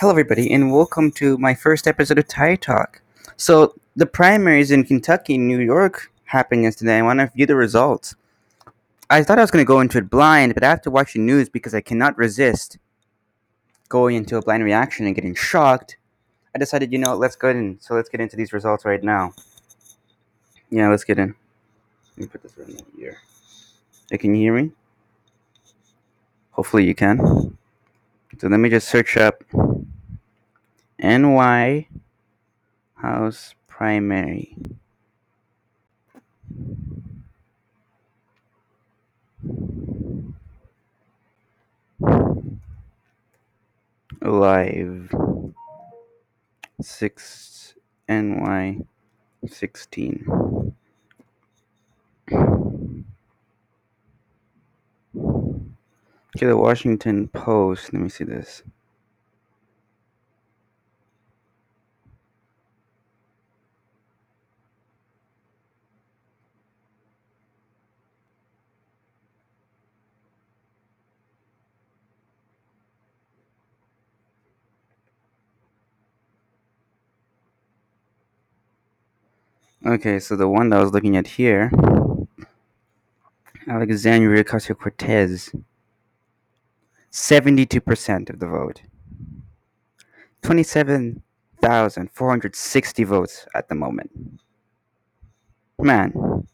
Hello, everybody, and welcome to my first episode of Tie Talk. So, the primaries in Kentucky and New York happened yesterday. I want to view the results. I thought I was going to go into it blind, but after watching news, because I cannot resist going into a blind reaction and getting shocked, I decided, you know, let's go in. So, let's get into these results right now. Yeah, let's get in. Let me put this right here. You hear me? Hopefully, you can. So, let me just search up NY House Primary. Live 6 NY 16. Okay, the Washington Post. Let me see this. Okay, so the one that I was looking at here, Alexandria Ocasio Cortez, 72% of the vote. 27,460 votes at the moment. Man.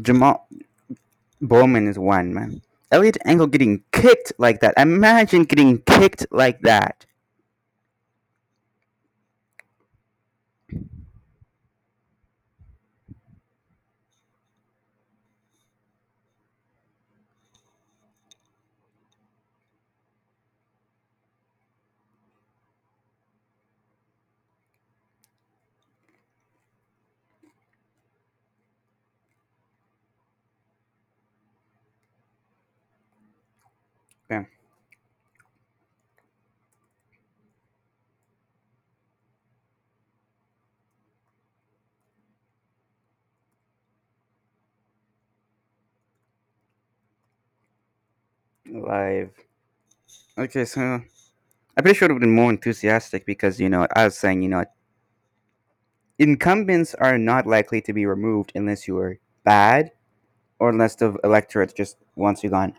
Jamal Bowman is one, man. Eliot Engel getting kicked like that. Imagine getting kicked like that. Okay. Live. Okay, so I'm pretty sure it would have been more enthusiastic because, you know, I was saying, you know, incumbents are not likely to be removed unless you are bad or unless the electorate just wants you gone.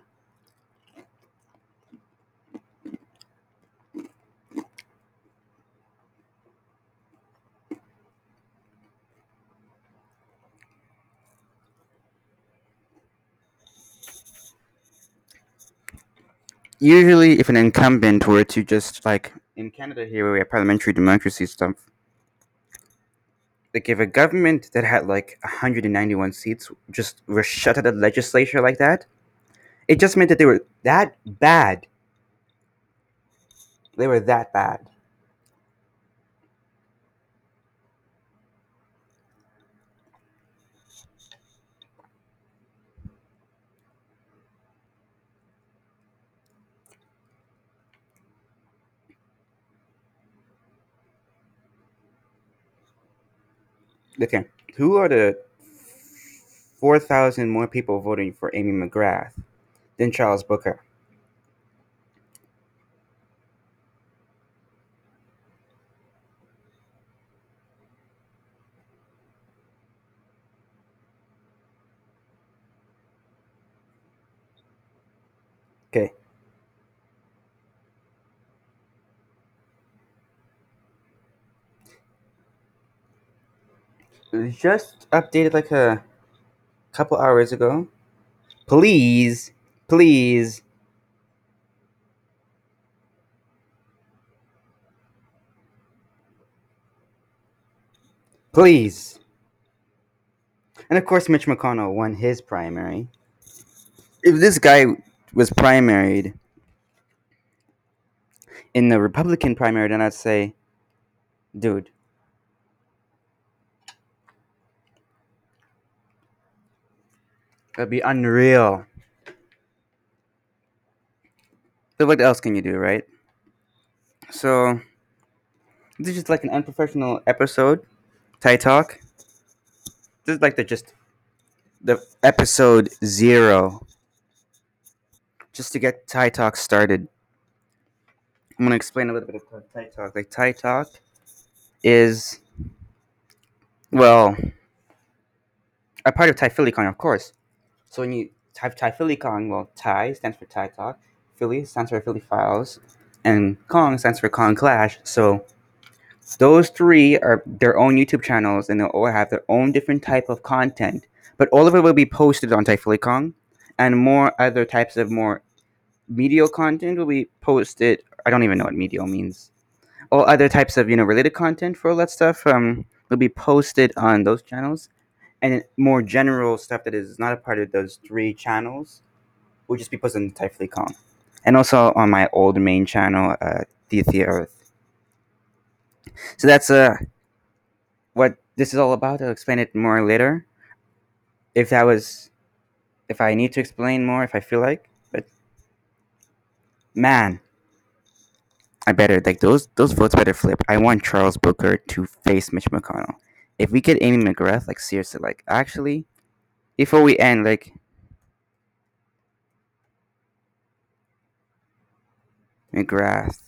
Usually, if an incumbent were to just like in Canada here, where we have parliamentary democracy stuff, like if a government that had like 191 seats just were shut out of the legislature like that, it just meant that they were that bad. They were that bad. Okay, who are the 4,000 more people voting for Amy McGrath than Charles Booker? Okay. Just updated like a couple hours ago. Please, please. Please. And of course, Mitch McConnell won his primary. If this guy was primaried in the Republican primary, then I'd say, dude, that'd be unreal. But what else can you do, right? So, this is just like an unprofessional episode, Tie Talk. this is like the just the episode zero, just to get Thai Talk started. I'm gonna explain a little bit of Thai Talk. Like Thai Talk is, well, a part of Thai Philicon, of course. So when you type Thai Philicon, well, Thai stands for Thai Talk, Philly stands for Philly Files, and Kong stands for Kong Clash. So those three are their own YouTube channels, and they'll all have their own different type of content. But all of it will be posted on Thai Philicon, and more other types of more media content will be posted. I don't even know what media means. All other types of you know related content for all that stuff um, will be posted on those channels, and more general stuff that is not a part of those three channels will just be posted on Thai Philicon, and also on my old main channel, uh, Thea Earth. So that's uh, what this is all about. I'll explain it more later. If that was, if I need to explain more, if I feel like, but man, I better like those those votes better flip. I want Charles Booker to face Mitch McConnell. If we get Amy McGrath, like seriously, like actually, before we end, like McGrath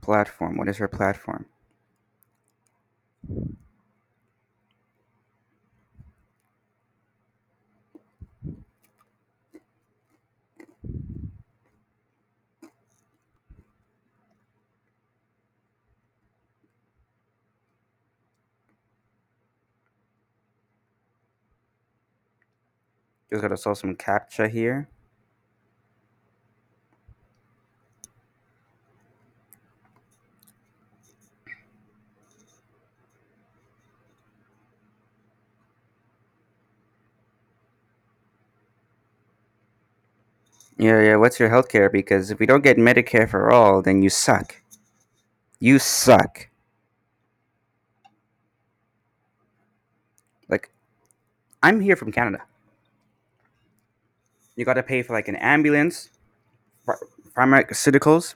platform. What is her platform? Just gotta solve some captcha here. Yeah, yeah. What's your healthcare? Because if we don't get Medicare for all, then you suck. You suck. Like, I'm here from Canada. You gotta pay for like an ambulance, pharmaceuticals,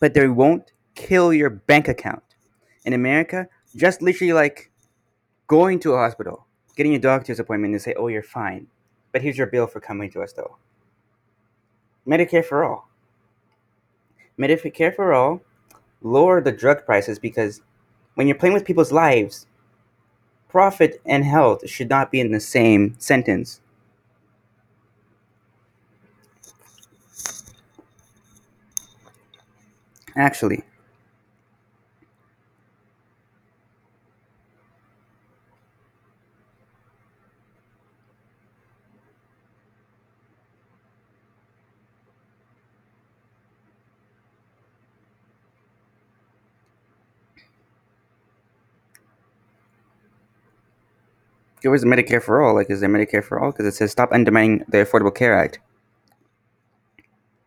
but they won't kill your bank account. In America, just literally like going to a hospital, getting a doctor's appointment, and say, "Oh, you're fine," but here's your bill for coming to us, though. Medicare for all. Medicare for all, lower the drug prices because when you're playing with people's lives, profit and health should not be in the same sentence. Actually, where's the Medicare for all? Like, is there Medicare for all? Because it says stop undermining the Affordable Care Act.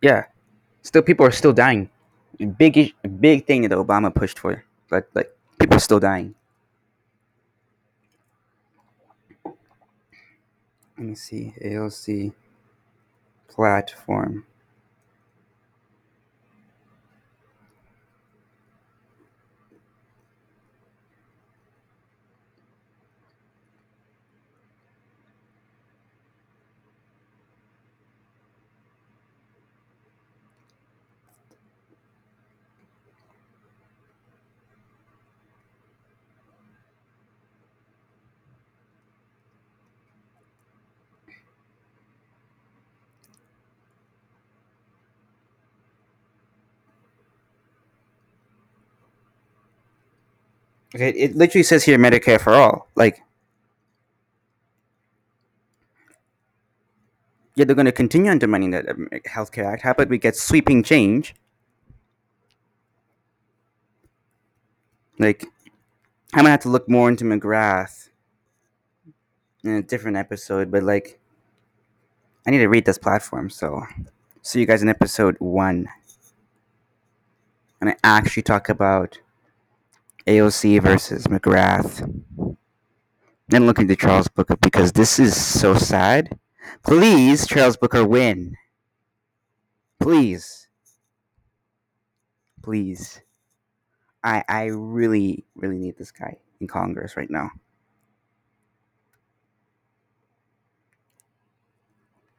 Yeah, still people are still dying. Big, big thing that Obama pushed for, but like people are still dying. Let me see AOC platform. Okay, it literally says here Medicare for all. Like, yeah, they're going to continue undermining that um, Healthcare Act. How about we get sweeping change? Like, I'm gonna have to look more into McGrath in a different episode, but like, I need to read this platform. So, see you guys in episode one, and I actually talk about AOC versus McGrath. Then look into Charles Booker because this is so sad. Please, Charles Booker, win. Please. Please. I I really, really need this guy in Congress right now.